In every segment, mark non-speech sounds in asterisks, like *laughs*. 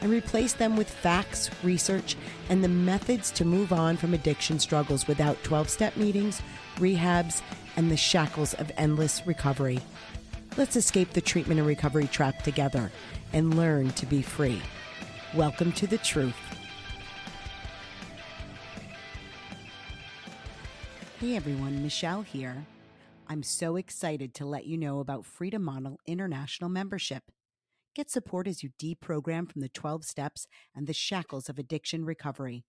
and replace them with facts, research, and the methods to move on from addiction struggles without 12 step meetings, rehabs, and the shackles of endless recovery. Let's escape the treatment and recovery trap together and learn to be free. Welcome to the truth. Hey everyone, Michelle here. I'm so excited to let you know about Freedom Model International membership. Get support as you deprogram from the 12 steps and the shackles of addiction recovery.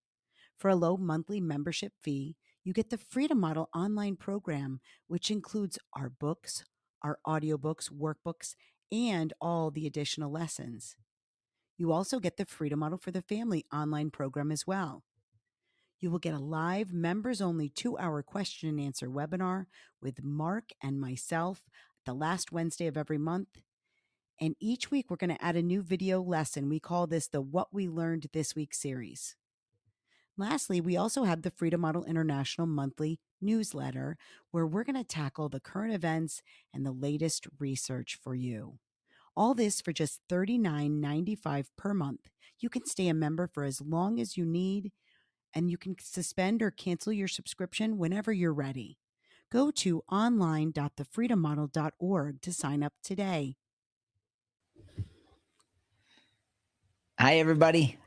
For a low monthly membership fee, you get the Freedom Model online program, which includes our books, our audiobooks, workbooks, and all the additional lessons. You also get the Freedom Model for the Family online program as well. You will get a live members only two hour question and answer webinar with Mark and myself the last Wednesday of every month and each week, we're going to add a new video lesson. We call this the What We Learned This Week series. Lastly, we also have the Freedom Model International monthly newsletter where we're going to tackle the current events and the latest research for you. All this for just $39.95 per month. You can stay a member for as long as you need, and you can suspend or cancel your subscription whenever you're ready. Go to online.thefreedommodel.org to sign up today. Hi, everybody.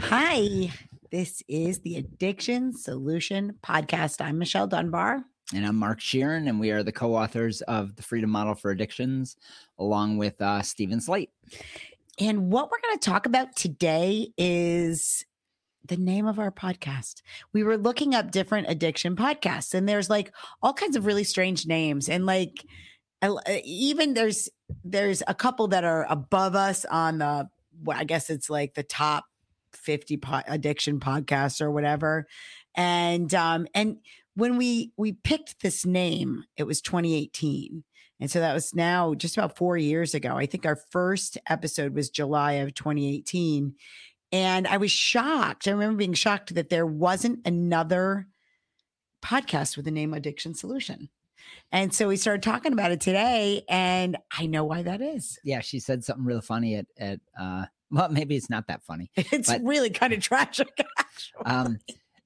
Hi, this is the Addiction Solution Podcast. I'm Michelle Dunbar. And I'm Mark Scheeren, and we are the co authors of The Freedom Model for Addictions, along with uh, Steven Slate. And what we're going to talk about today is the name of our podcast. We were looking up different addiction podcasts, and there's like all kinds of really strange names. And like, even there's there's a couple that are above us on the I guess it's like the top 50 po- addiction podcasts or whatever. And um and when we we picked this name, it was 2018. And so that was now just about 4 years ago. I think our first episode was July of 2018. And I was shocked. I remember being shocked that there wasn't another podcast with the name Addiction Solution. And so we started talking about it today, and I know why that is. Yeah, she said something really funny at at uh *laughs* well, maybe it's not that funny. It's but, really kind of tragic, *laughs* actually. Um,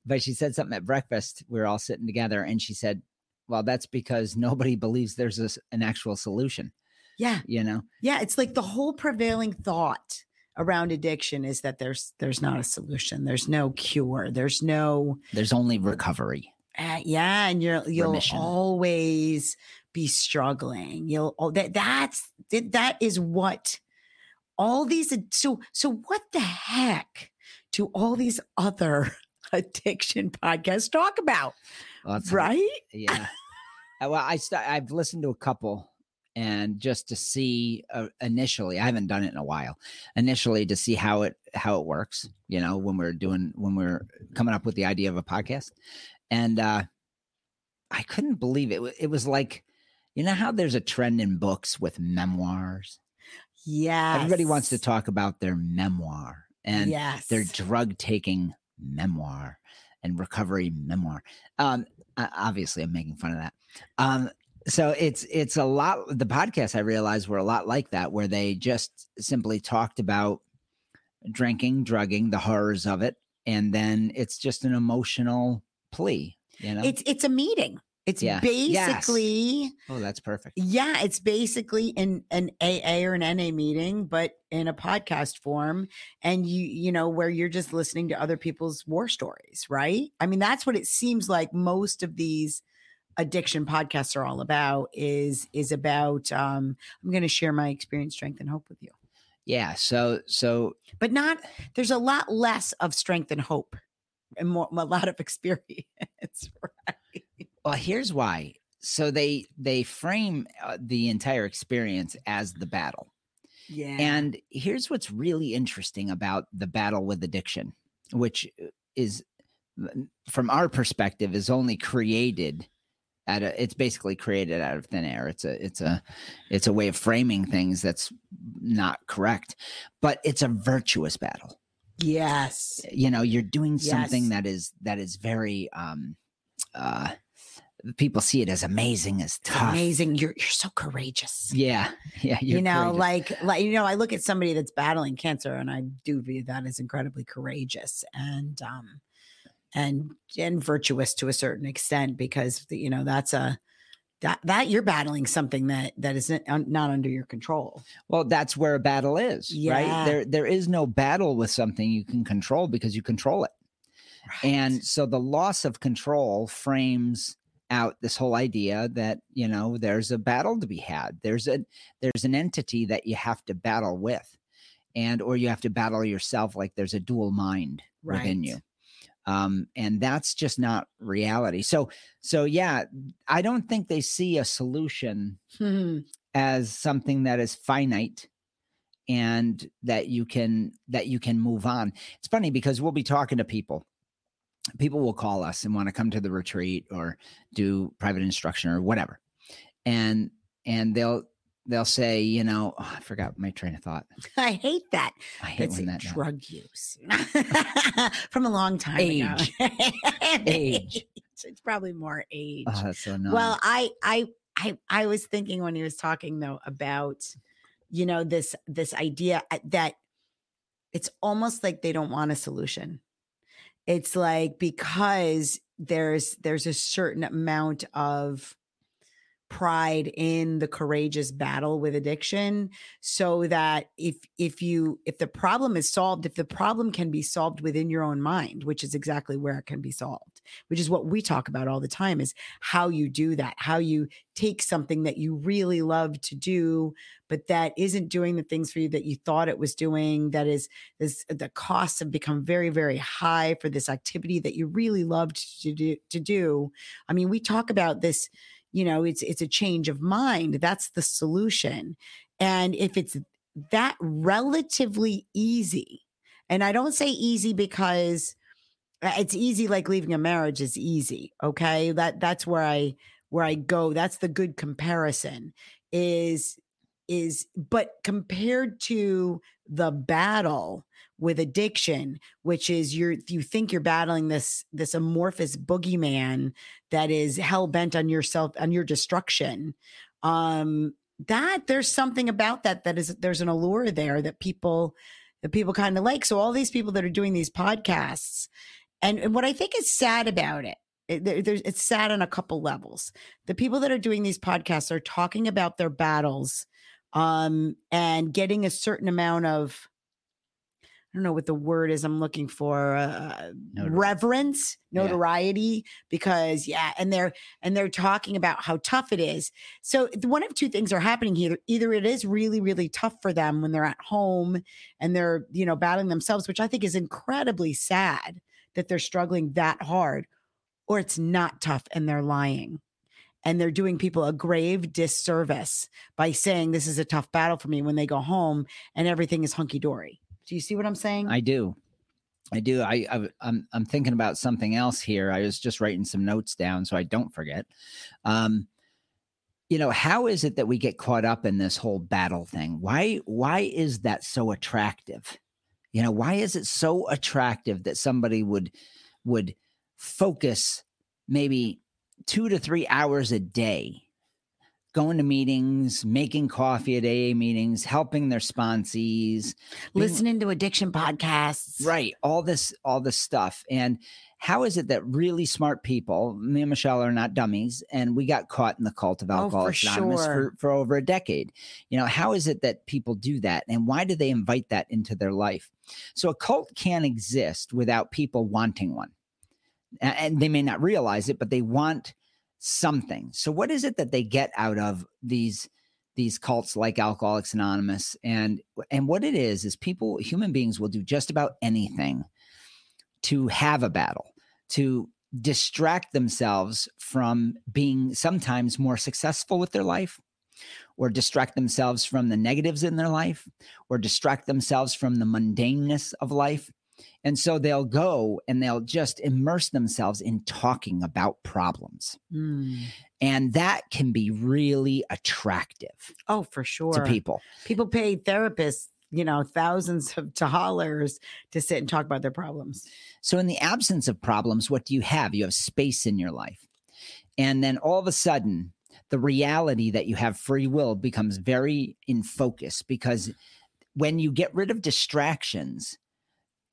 but she said something at breakfast. We were all sitting together, and she said, "Well, that's because nobody believes there's a, an actual solution." Yeah, you know. Yeah, it's like the whole prevailing thought around addiction is that there's there's not a solution. There's no cure. There's no. There's only recovery. Uh, yeah, and you're you'll Remission. always be struggling. You'll oh, that that's that is what all these so so what the heck do all these other *laughs* addiction podcasts talk about? Well, right? yeah. Uh, well, I st- I've listened to a couple and just to see uh, initially i haven't done it in a while initially to see how it how it works you know when we're doing when we're coming up with the idea of a podcast and uh, I couldn't believe it. It was like, you know how there's a trend in books with memoirs. Yeah, everybody wants to talk about their memoir and yes. their drug taking memoir and recovery memoir. Um, obviously, I'm making fun of that. Um, so it's it's a lot. The podcasts I realized were a lot like that, where they just simply talked about drinking, drugging, the horrors of it, and then it's just an emotional plea. You know, it's it's a meeting. It's yeah. basically yes. oh, that's perfect. Yeah, it's basically in an AA or an NA meeting, but in a podcast form, and you you know where you're just listening to other people's war stories, right? I mean, that's what it seems like most of these addiction podcasts are all about. Is is about um, I'm going to share my experience, strength, and hope with you. Yeah. So so, but not. There's a lot less of strength and hope and more, a lot of *laughs* experience. right. Well, here's why. So they they frame uh, the entire experience as the battle. Yeah. And here's what's really interesting about the battle with addiction, which uh, is from our perspective is only created at a it's basically created out of thin air it's a it's a it's a way of framing things that's not correct but it's a virtuous battle Yes. you know you're doing something Yes. that is that is very um uh people see it as amazing as tough Amazing. You're you're so courageous. yeah *laughs* yeah you know, courageous. like like you know, I look at somebody that's battling cancer and I do view that as incredibly courageous and um and and virtuous to a certain extent because you know that's a that that you're battling something that that isn't not under your control. Well, that's where a battle is, Yeah. right? There there is no battle with something you can control because you control it. And so the loss of control frames out this whole idea that, you know, there's a battle to be had. There's a there's an entity that you have to battle with. And or you have to battle yourself like there's a dual mind within you. Um, and that's just not reality. So so yeah, I don't think they see a solution Hmm. as something that is finite and that you can that you can move on it's funny because we'll be talking to people people will call us and want to come to the retreat or do private instruction or whatever and and they'll they'll say you know oh, i forgot my train of thought *laughs* I hate that. i hate That's when that drug use *laughs* from a long time ago. *laughs* Age. it's probably more age. oh, that's so annoying. Well, I I I I was thinking when he was talking though about you know this this idea uh, that it's almost like they don't want a solution. It's like because there's there's a certain amount of pride in the courageous battle with addiction so that if if you if the problem is solved if the problem can be solved within your own mind which is exactly where it can be solved which is what we talk about all the time is how you do that how you take something that you really love to do but that isn't doing the things for you that you thought it was doing that is this the costs have become very very high for this activity that you really loved to do to do. I mean we talk about this you know it's it's a change of mind that's the solution. And if it's that relatively easy and i don't say easy because uh, it's easy like leaving a marriage is easy okay? That that's where i where i go that's the good comparison is is but compared to the battle with addiction which is you're you think you're battling this this amorphous boogeyman that is hell bent on yourself on your destruction. Um that there's something about that that is there's an allure there that people that people kind of like. So all these people that are doing these podcasts and, and what i think is sad about it it, there's, it's sad on a couple levels. The people that are doing these podcasts are talking about their battles um and getting a certain amount of don't know what the word is I'm looking for uh, Notori- reverence Yeah. notoriety because yeah and they're and they're talking about how tough it is so one of two things are happening here either it is really really tough for them when they're at home and they're you know battling themselves which I think is incredibly sad that they're struggling that hard or it's not tough and they're lying and they're doing people a grave disservice by saying this is a tough battle for me when they go home and everything is hunky dory. Do you see what I'm saying? I do. I do. I, I I'm I'm thinking about something else here. I was just writing some notes down so I don't forget. Um, you know, how is it that we get caught up in this whole battle thing? Why why is that so attractive? You know, why is it so attractive that somebody would would focus maybe 2 to 3 hours a day going to meetings, making coffee at AA meetings, helping their sponsees, Listening to addiction podcasts. right all this all this stuff and how is it that really smart people me and michelle are not dummies and we got caught in the cult of Oh, for anonymous sure. for, for over a decade you know how is it that people do that and why do they invite that into their life so a cult can't exist without people wanting one and they may not realize it but they want something. So what is it that they get out of these these cults like alcoholics anonymous? And and what it is is people human beings will do just about anything to have a battle to distract themselves from being sometimes more successful with their life or distract themselves from the negatives in their life or distract themselves from the mundaneness of life And so they'll go and they'll just immerse themselves in talking about problems. Mm. And that can be really attractive Oh, for sure. to people. People pay therapists, you know, thousands of dollars to sit and talk about their problems. So, in the absence of problems, what do you have? You have space in your life. And then all of a sudden, the reality that you have free will becomes very in focus because when you get rid of distractions,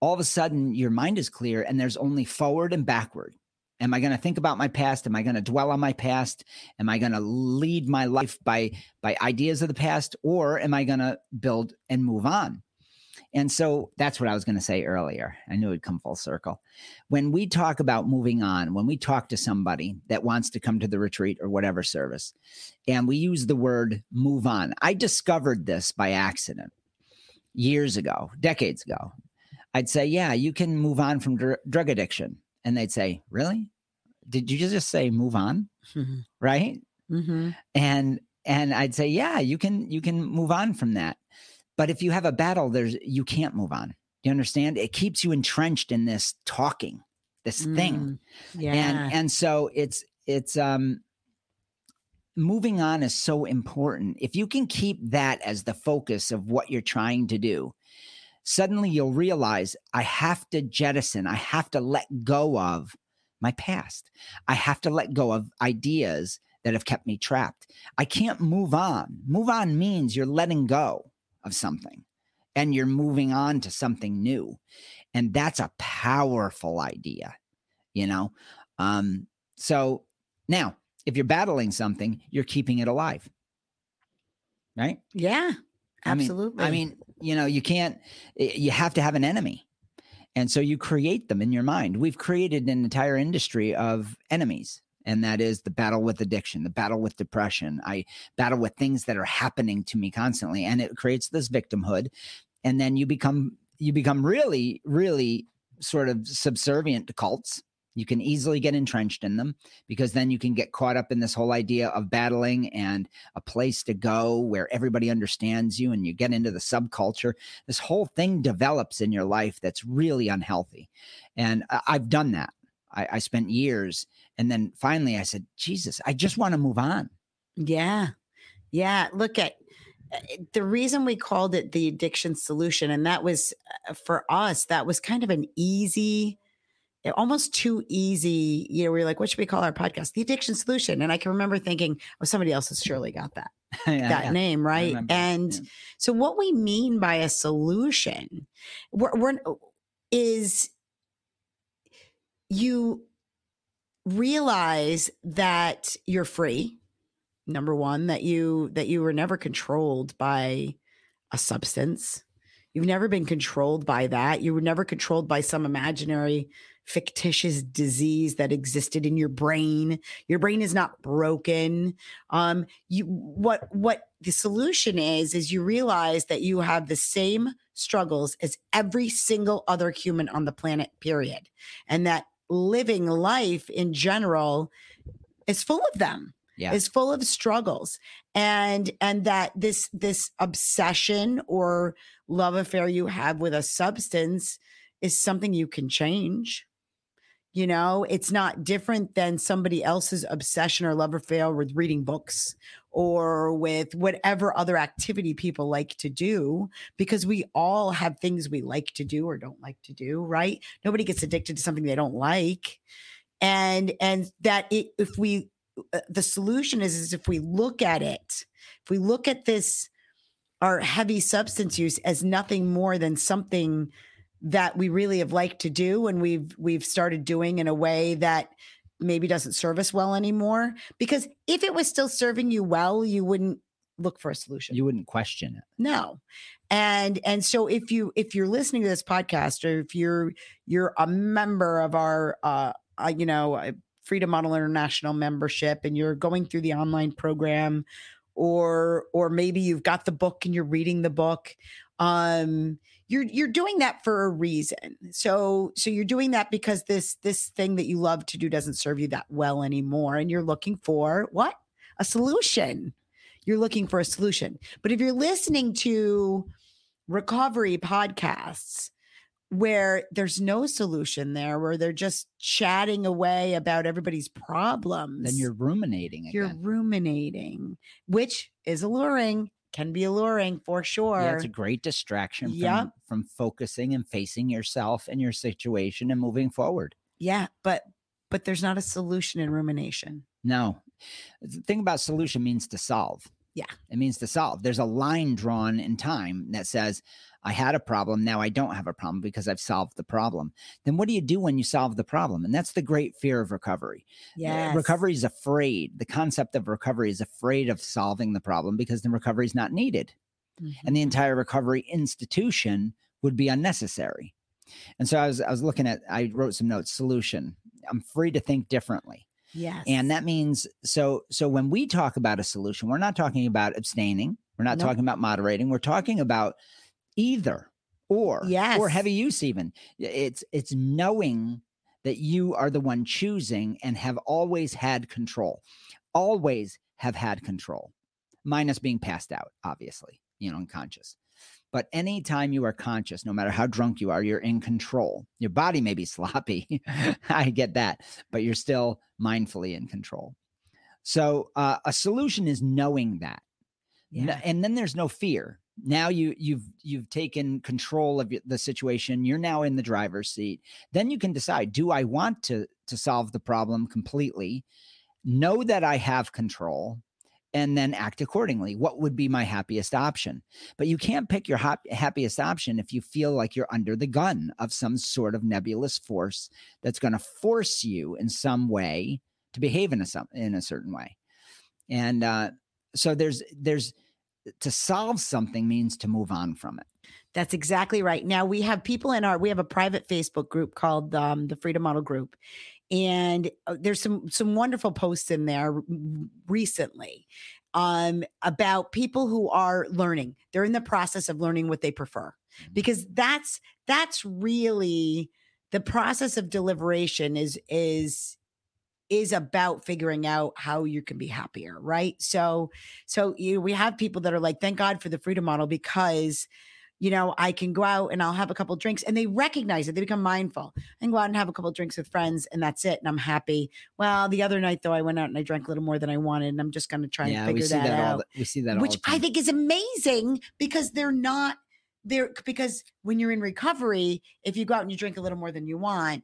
all of a sudden your mind is clear and there's only forward and backward. Am I going to think about my past? Am I going to dwell on my past? Am I going to lead my life by by ideas of the past or am I going to build and move on? And so that's what I was going to say earlier. I knew it'd come full circle. When we talk about moving on, when we talk to somebody that wants to come to the retreat or whatever service, and we use the word move on, I discovered this by accident years ago, decades ago. I'd say, Yeah, you can move on from dr- drug addiction. And they'd say, Really? Did you just say move on? Right. Mm-hmm. and and i'd say yeah you can you can move on from that but if you have a battle there's you can't move on you understand it keeps you entrenched in this talking this thing Mm, Yeah. and and so it's it's um moving on is so important if you can keep that as the focus of what you're trying to do suddenly you'll realize i have to jettison i have to let go of my past i have to let go of ideas that have kept me trapped i can't move on move on means you're letting go of something and you're moving on to something new and that's a powerful idea you know um so now if you're battling something you're keeping it alive right yeah. I mean- Absolutely. i mean you know you can't you have to have an enemy. And so you create them in your mind. We've created an entire industry of enemies and that is the battle with addiction the battle with depression. I battle with things that are happening to me constantly and it creates this victimhood. And then you become you become really really sort of subservient to cults you can easily get entrenched in them because then you can get caught up in this whole idea of battling and a place to go where everybody understands you and you get into the subculture this whole thing develops in your life that's really unhealthy and i've done that I, I spent years and then finally i said jesus i just want to move on Yeah. Yeah. Look at uh, the reason we called it the addiction solution, and that was uh, for us, that was kind of an easy, almost too easy. You know, we are like, what should we call our podcast? The addiction solution. And I can remember thinking, oh, somebody else has surely got that, *laughs* Yeah, that yeah, name, right? And yeah. so what we mean by a solution we're, we're, oh, is you realize that you're free number one that you that you were never controlled by a substance you've never been controlled by that you were never controlled by some imaginary fictitious disease that existed in your brain. Your brain is not broken. Um you what what the solution is is you realize that you have the same struggles as every single other human on the planet period and that living life in general is full of them Yeah. is full of struggles and and that this this obsession or love affair you have with a substance is something you can change you know it's not different than somebody else's obsession or love affair with reading books or with whatever other activity people like to do because we all have things we like to do or don't like to do right? Nobody gets addicted to something they don't like. And and that it, if we uh, the solution is, is if we look at it if we look at this our heavy substance use as nothing more than something that we really have liked to do and we've we've started doing in a way that maybe doesn't serve us well anymore. Because if it was still serving you well you wouldn't look for a solution. You wouldn't question it. No. And and so if you if you're listening to this podcast or if you're you're a member of our uh, uh you know uh, freedom model international membership and you're going through the online program or or maybe you've got the book and you're reading the book um you're you're doing that for a reason. So so you're doing that because this this thing that you love to do doesn't serve you that well anymore and you're looking for what? A solution. You're looking for a solution. But if you're listening to recovery podcasts where there's no solution there, where they're just chatting away about everybody's problems. Then you're ruminating you're ruminating, which is alluring, can be alluring for sure. Yeah, it's a great distraction from, from focusing and facing yourself and your situation and moving forward. yeah, but but there's not a solution in rumination. No. The thing about solution means to solve. Yeah. It means to solve. There's a line drawn in time that says, I had a problem. Now I don't have a problem because I've solved the problem. Then what do you do when you solve the problem? And that's the great fear of recovery. Yeah, Recovery is afraid. The concept of recovery is afraid of solving the problem because the recovery is not needed. and the mm-hmm. entire recovery institution would be unnecessary. And so I was I was looking at I wrote some notes solution. I'm free to think differently. yes, And that means so so when we talk about a solution, we're not talking about abstaining, we're not Nope. talking about moderating, we're talking about either or yes. or heavy use even. It's it's knowing that you are the one choosing and have always had control. Always have had control. Minus being passed out, obviously, you know, unconscious. But anytime you are conscious, no matter how drunk you are, you're in control. Your body may be *laughs* sloppy. *laughs* I get that, but you're still mindfully in control. So uh, a solution is knowing that. Yeah. and then there's no fear now you you've you've taken control of the situation you're now in the driver's seat then you can decide do i want to to solve the problem completely know that i have control and then act accordingly? What would be my happiest option? But you can't pick your hap- happiest option if you feel like you're under the gun of some sort of nebulous force that's going to force you in some way to behave in a in a certain way. And uh so there's there's to solve something means to move on from it That's exactly right. Now we have people in our we have a private Facebook group called um, the Freedom Model Group, and uh, there's some some wonderful posts in there recently um, about people who are learning. They're in the process of learning what they prefer Mhm. because that's that's really the process of deliberation is is is about figuring out how you can be happier right? So so you we have people that are like thank god for the freedom model because you know i can go out and i'll have a couple drinks and they recognize it they become mindful. And go out and have a couple drinks with friends and that's it and i'm happy. Well the other night though i went out and i drank a little more than i wanted and i'm just going to try and yeah we figure see that, that, all out. the, we see that all which. I think is amazing because they're not there because when you're in recovery, if you go out and you drink a little more than you want,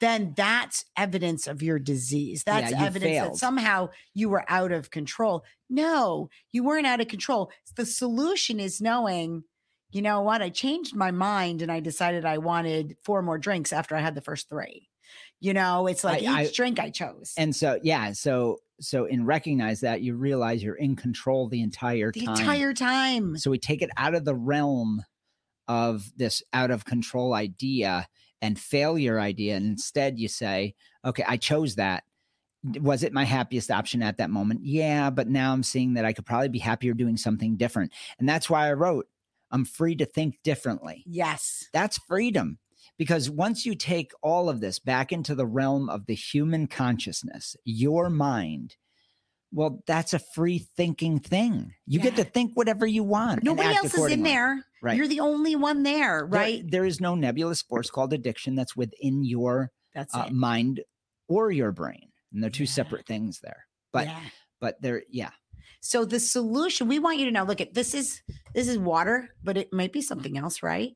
then that's evidence of your disease. Yeah, That's you evidence that somehow you were out of control. No, you weren't out of control. The solution is knowing, you know what, I changed my mind and I decided I wanted four more drinks after I had the first three. You know, it's like I- each I- drink I chose. and so yeah so so in recognize that you realize you're in control the entire the time entire time. so we take it out of the realm of this out of control idea and failure idea and instead you say okay i chose that. Was it my happiest option at that moment? Yeah but now i'm seeing that i could probably be happier doing something different. And that's why i wrote i'm free to think differently. Yes. that's freedom because once you take all of this back into the realm of the human consciousness your mind well that's a free thinking thing you get to think whatever you want Nobody else is in there. right You're the only one there, There- right? there is no nebulous force called addiction that's within your That's uh, mind or your brain and they're two Yeah. separate things there but yeah. but they're yeah So the solution we want you to know. Look at this is this is water, but it might be something else, right?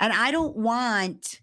And I don't want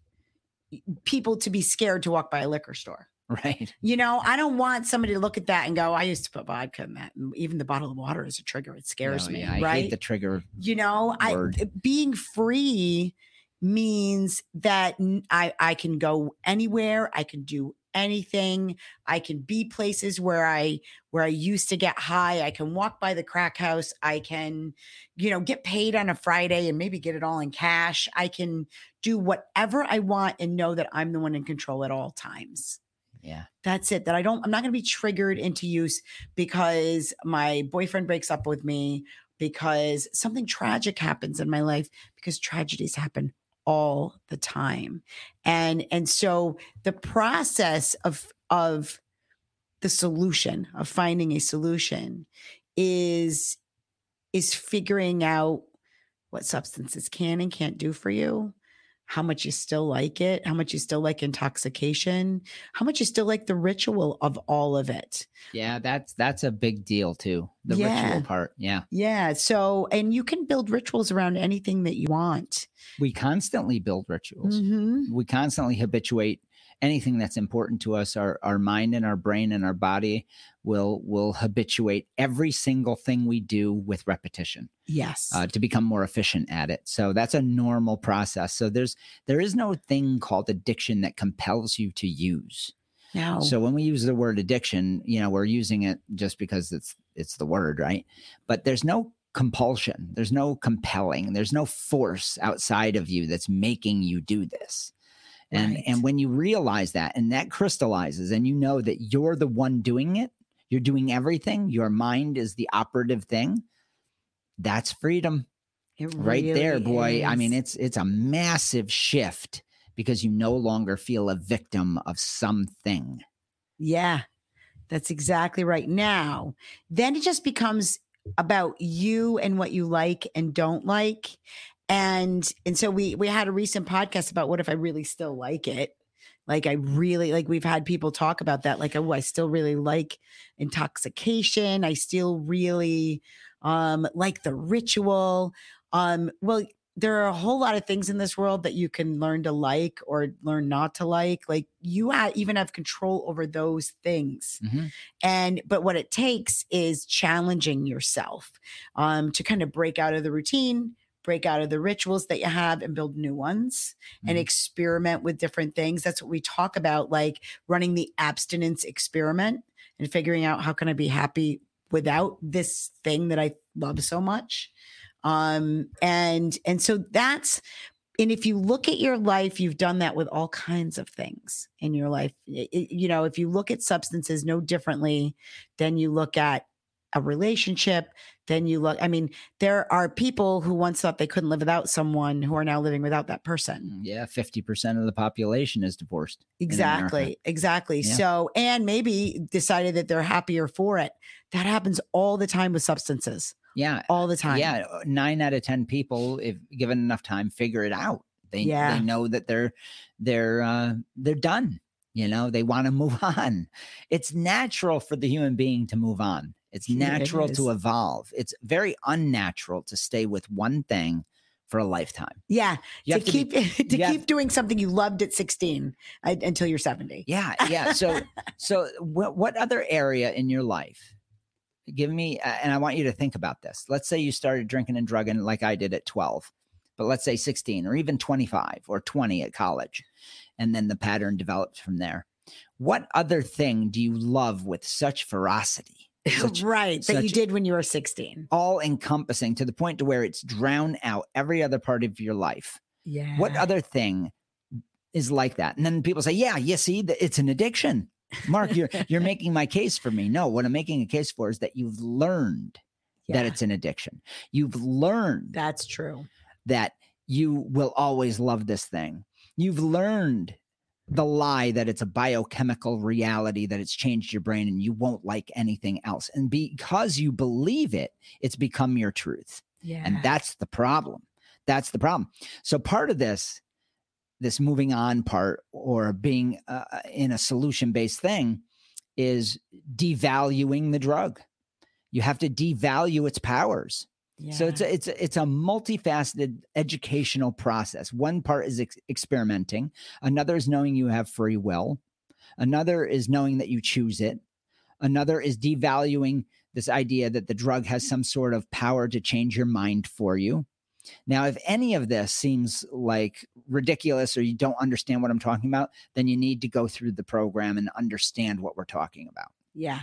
people to be scared to walk by a liquor store. *laughs* right You know, I don't want somebody to look at that and go, "I used to put vodka in that." And even the bottle of water is a trigger. It scares No, me, yeah, i right? hate the trigger you know i being free means that I, I can go anywhere i can do anything i can be places where i where i used to get high i can walk by the crack house i can you know get paid on a friday and maybe get it all in cash i can do whatever i want and know that i'm the one in control at all times yeah. That's it that i don't i'm not going to be triggered into use because my boyfriend breaks up with me because something tragic happens in my life because tragedies happen all the time. And and so the process of of the solution of finding a solution is is figuring out what substances can and can't do for you how much you still like it, how much you still like intoxication, how much you still like the ritual of all of it. Yeah, that's that's a big deal too. The Yeah. ritual part. Yeah. Yeah. So, and you can build rituals around anything that you want. We constantly build rituals. Mhm. We constantly habituate anything that's important to us. Our our mind and our brain and our body will will habituate every single thing we do with repetition. Yes. uh, to become more efficient at it. So that's a normal process. So there's there is no thing called addiction that compels you to use. now, So when we use the word addiction, you know, we're using it just because it's it's the word, right? But there's no compulsion. There's no compelling. There's no force outside of you that's making you do this. And Right. and when you realize that and that crystallizes and you know that you're the one doing it, you're doing everything, your mind is the operative thing, that's freedom it right there boy i mean it's it's a massive shift because you no longer feel a victim of something Yeah, that's exactly right. Now, then it just becomes about you and what you like and don't like. And and so we we had a recent podcast about what if I really still like it? Like I really like we've had people talk about that like oh I still really like intoxication. I still really um like the ritual. Um well there are a whole lot of things in this world that you can learn to like or learn not to like. Like you ha- even have control over those things. Mhm. And but what it takes is challenging yourself um, to kind of break out of the routine, break out of the rituals that you have, and build new ones and Mhm. experiment with different things. That's what we talk about, like running the abstinence experiment and figuring out how can I be happy without this thing that I love so much um and and so that's and if you look at your life you've done that with all kinds of things in your life I- I- you know if you look at substances no differently than you look at a relationship then you look i mean there are people who once thought they couldn't live without someone who are now living without that person yeah 50% of the population is divorced Exactly. Exactly. Yeah. So, and maybe decided that they're happier for it. That happens all the time with substances, yeah all the time. yeah uh, 9 out of 10 people if given enough time figure it out they Yeah. they know that they're they're uh they're done you know they want to move *laughs* on it's natural for the human being to move on it's Yeah, it natural to evolve it's very unnatural to stay with one thing for a lifetime Yeah. you to to be keep *laughs* to you have- keep doing something you loved at 16 uh, until you're 70. Yeah, *laughs* yeah. So, so what what other area in your life? Give me, uh, and I want you to think about this. Let's say you started drinking and drugging like I did at twelve, but let's say sixteen or even twenty five or twenty at college, and then the pattern developed from there. What other thing do you love with such ferocity? Such *laughs* right. That you did when you were 16. all encompassing to the point to where it's drown out every other part of your life. Yeah. What other thing is like that? And then people say, "Yeah, you see, that it's an addiction." Mark, you're *laughs* you're making my case for me. No, what I'm making a case for is that you've learned that it's an addiction. You've learned that's true. that you will always love this thing. You've learned the lie that it's a biochemical reality that it's changed your brain and you won't like anything else. And because you believe it, it's become your truth. Yeah. And that's the problem. That's the problem. So part of this, this moving on part or being uh, in a solution based thing is devaluing the drug. You have to devalue its powers. So it's a, it's a, it's a multifaceted educational process. One part is ex- experimenting. Another is knowing you have free will. Another is knowing that you choose it. Another is devaluing this idea that the drug has some sort of power to change your mind for you. Now, if any of this seems like ridiculous or you don't understand what I'm talking about, then you need to go through the program and understand what we're talking about. Yeah.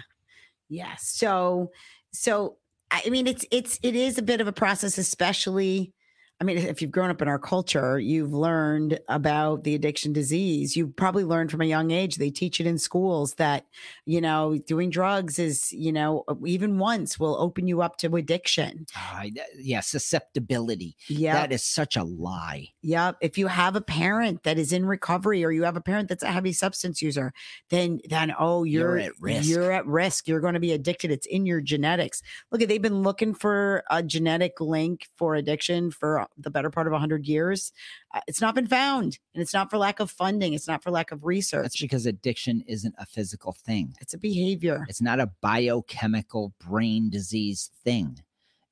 Yeah. So so I mean it's it's it is a bit of a process, especially I mean, if you've grown up in our culture, you've learned about the addiction disease. You've probably learned from a young age. They teach it in schools that, you know, doing drugs is, you know, uh, even once will open you up to addiction. Ah, Th- yeah, susceptibility. Yeah. That is such a lie. Yep. If you have a parent that is in recovery or you have a parent that's a heavy substance user, then then oh, you're, You're at risk. You're at risk. You're going to be addicted. It's in your genetics. Look, at they've been looking for a genetic link for addiction for the better part of 100 years. Uh, it's not been found, and it's not for lack of funding. It's not for lack of research. That's because addiction isn't a physical thing. It's a behavior. It's not a biochemical brain disease thing.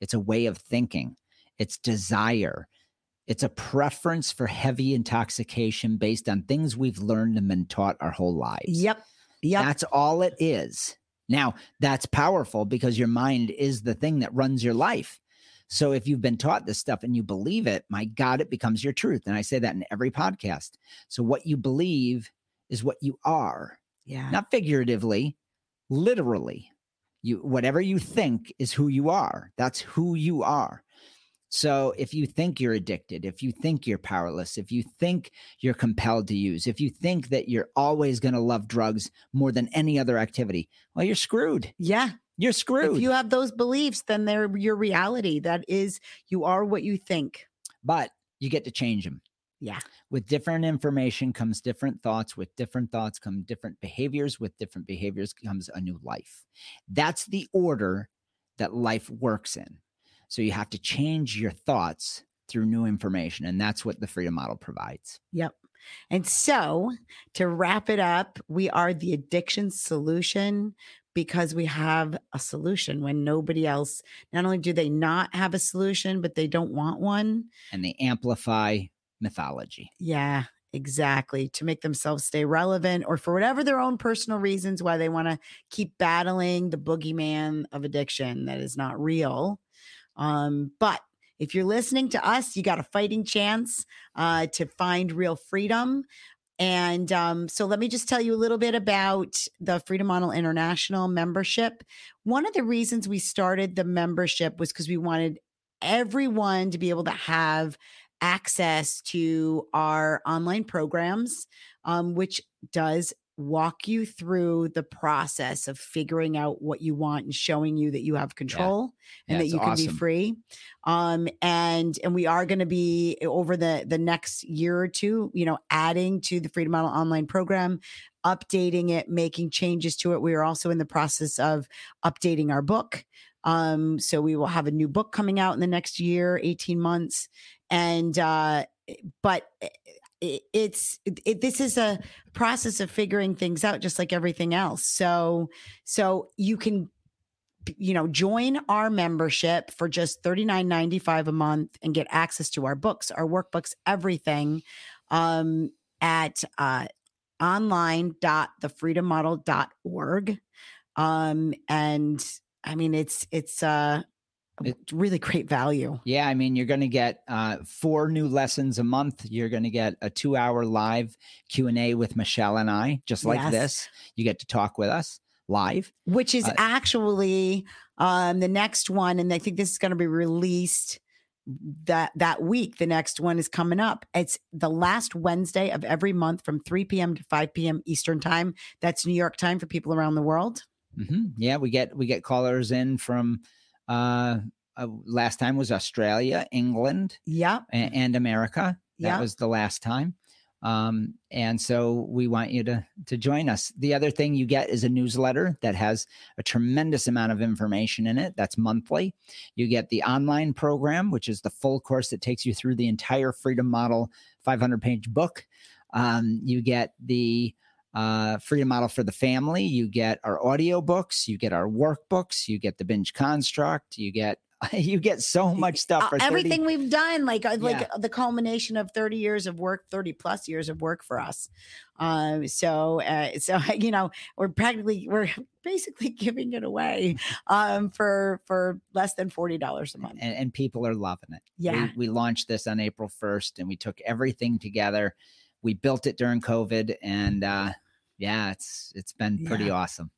It's a way of thinking. It's desire. It's a preference for heavy intoxication based on things we've learned and been taught our whole lives. Yep. Yep. That's all it is. Now, that's powerful because your mind is the thing that runs your life. So if you've been taught this stuff and you believe it, my God, it becomes your truth. And I say that in every podcast. So what you believe is what you are, yeah. not figuratively, literally. You whatever you think is who you are. That's who you are. So if you think you're addicted, if you think you're powerless, if you think you're compelled to use, if you think that you're always going to love drugs more than any other activity, well, you're screwed. yeah. You're screwed. If you have those beliefs, then they're your reality. That is, you are what you think. but you get to change them. Yeah. With different information comes different thoughts. With different thoughts come different behaviors. With different behaviors comes a new life. That's the order that life works in. So you have to change your thoughts through new information. And that's what the freedom model provides. Yep. And so to wrap it up, we are the addiction solution because we have a solution when nobody else, not only do they not have a solution, but they don't want one. And they amplify mythology. Yeah, exactly. To make themselves stay relevant or for whatever their own personal reasons why they want to keep battling the boogeyman of addiction that is not real. Um, but if you're listening to us, you got a fighting chance uh, to find real freedom. And um, so let me just tell you a little bit about the Freedom Model International membership. One of the reasons we started the membership was because we wanted everyone to be able to have access to our online programs, um, which does walk you through the process of figuring out what you want and showing you that you have control and Yeah, that you can be free. Um and and we are going to be over the the next year or two you know adding to the freedom model online program updating it making changes to it. We are also in the process of updating our book. Um so we will have a new book coming out in the next year 18 months. And uh but it, it's it, this is a process of figuring things out just like everything else. So so you can you know join our membership for just $39.95 a month and get access to our books our workbooks everything um at uh online.thefreedommodel.org um and i mean it's it's uh It- really great value Yeah, I mean, you're going to get uh, four new lessons a month. You're going to get a two-hour live Q and A with Michelle and I, just like Yes. this. You get to talk with us live. which is Uh, actually um the next one and i think this is going to be released that that week the next one is coming up it's the last wednesday of every month from 3 p.m to 5 p.m eastern time that's new york time for people around the world hmm Yeah, we get we get callers in from. Uh, uh, last time was Australia, England, yeah, and, and America. That Yeah. was the last time. Um, and so we want you to to join us. The other thing you get is a newsletter that has a tremendous amount of information in it. That's monthly. You get the online program, which is the full course that takes you through the entire Freedom Model 500 page book. Um, you get the uh, Freedom Model for the Family. You get our audio books. You get our workbooks. You get the binge construct. You get *laughs* you get so much stuff Uh, for 30 everything we've done like uh, like Yeah. the culmination of 30 years of work 30 plus years of work for us um so uh so *laughs* you know we're practically we're *laughs* basically giving it away um for for less than 40 dollars a month and, and people are loving it. yeah We, we launched this on April 1st and we took everything together. We built it during COVID and uh yeah, it's it's been pretty Yeah. awesome.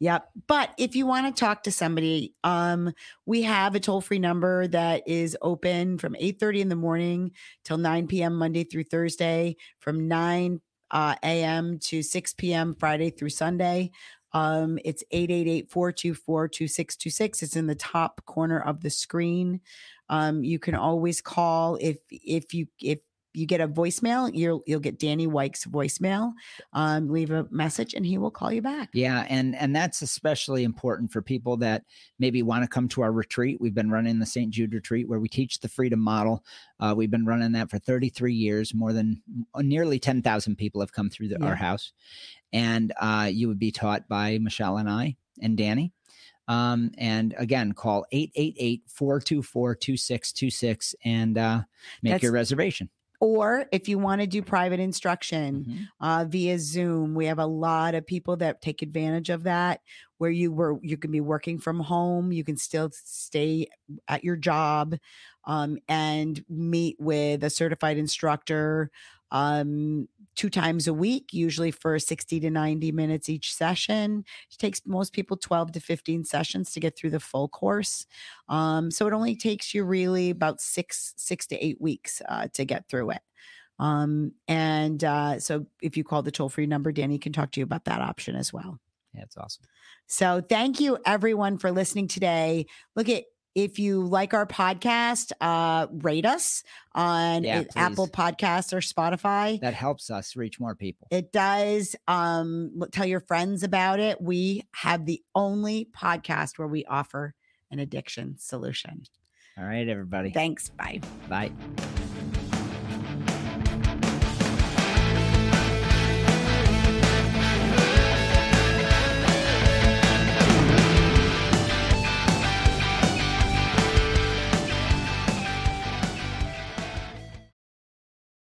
Yep. But if you want to talk to somebody, um, we have a toll-free number that is open from 8:30 in the morning till 9 p.m. Monday through Thursday, from 9 uh, a.m. to 6 p.m. Friday through Sunday. Um, it's 888-424-2626. It's in the top corner of the screen. Um, you can always call if if you if you get a voicemail, you'll you'll get Danny Weich's voicemail. Um, leave a message and he will call you back. Yeah, and and that's especially important for people that maybe want to come to our retreat. We've been running the St. Jude retreat where we teach the freedom model. Uh, we've been running that for 33 years. More than uh, nearly 10,000 people have come through the, Yeah. our house, and uh, you would be taught by Michelle and I and Danny. Um, and again, call 888-424-2626 and uh, make That's- your reservation. Or if you want to do private instruction Mhm. uh, via Zoom, we have a lot of people that take advantage of that. Where you were, you can be working from home, you can still stay at your job, um, and meet with a certified instructor um, two times a week, usually for 60 to 90 minutes each session. It takes most people 12 to 15 sessions to get through the full course. Um, so it only takes you really about six, six to eight weeks uh, to get through it. Um, and uh, so if you call the toll free number, Danny can talk to you about that option as well. Yeah, it's awesome. So thank you everyone for listening today. Look at if you like our podcast, uh, rate us on Yeah, Apple. Podcasts or Spotify. That helps us reach more people. It does. Um, tell your friends about it. We have the only podcast where we offer an addiction solution. All right, everybody. Thanks. Bye. Bye.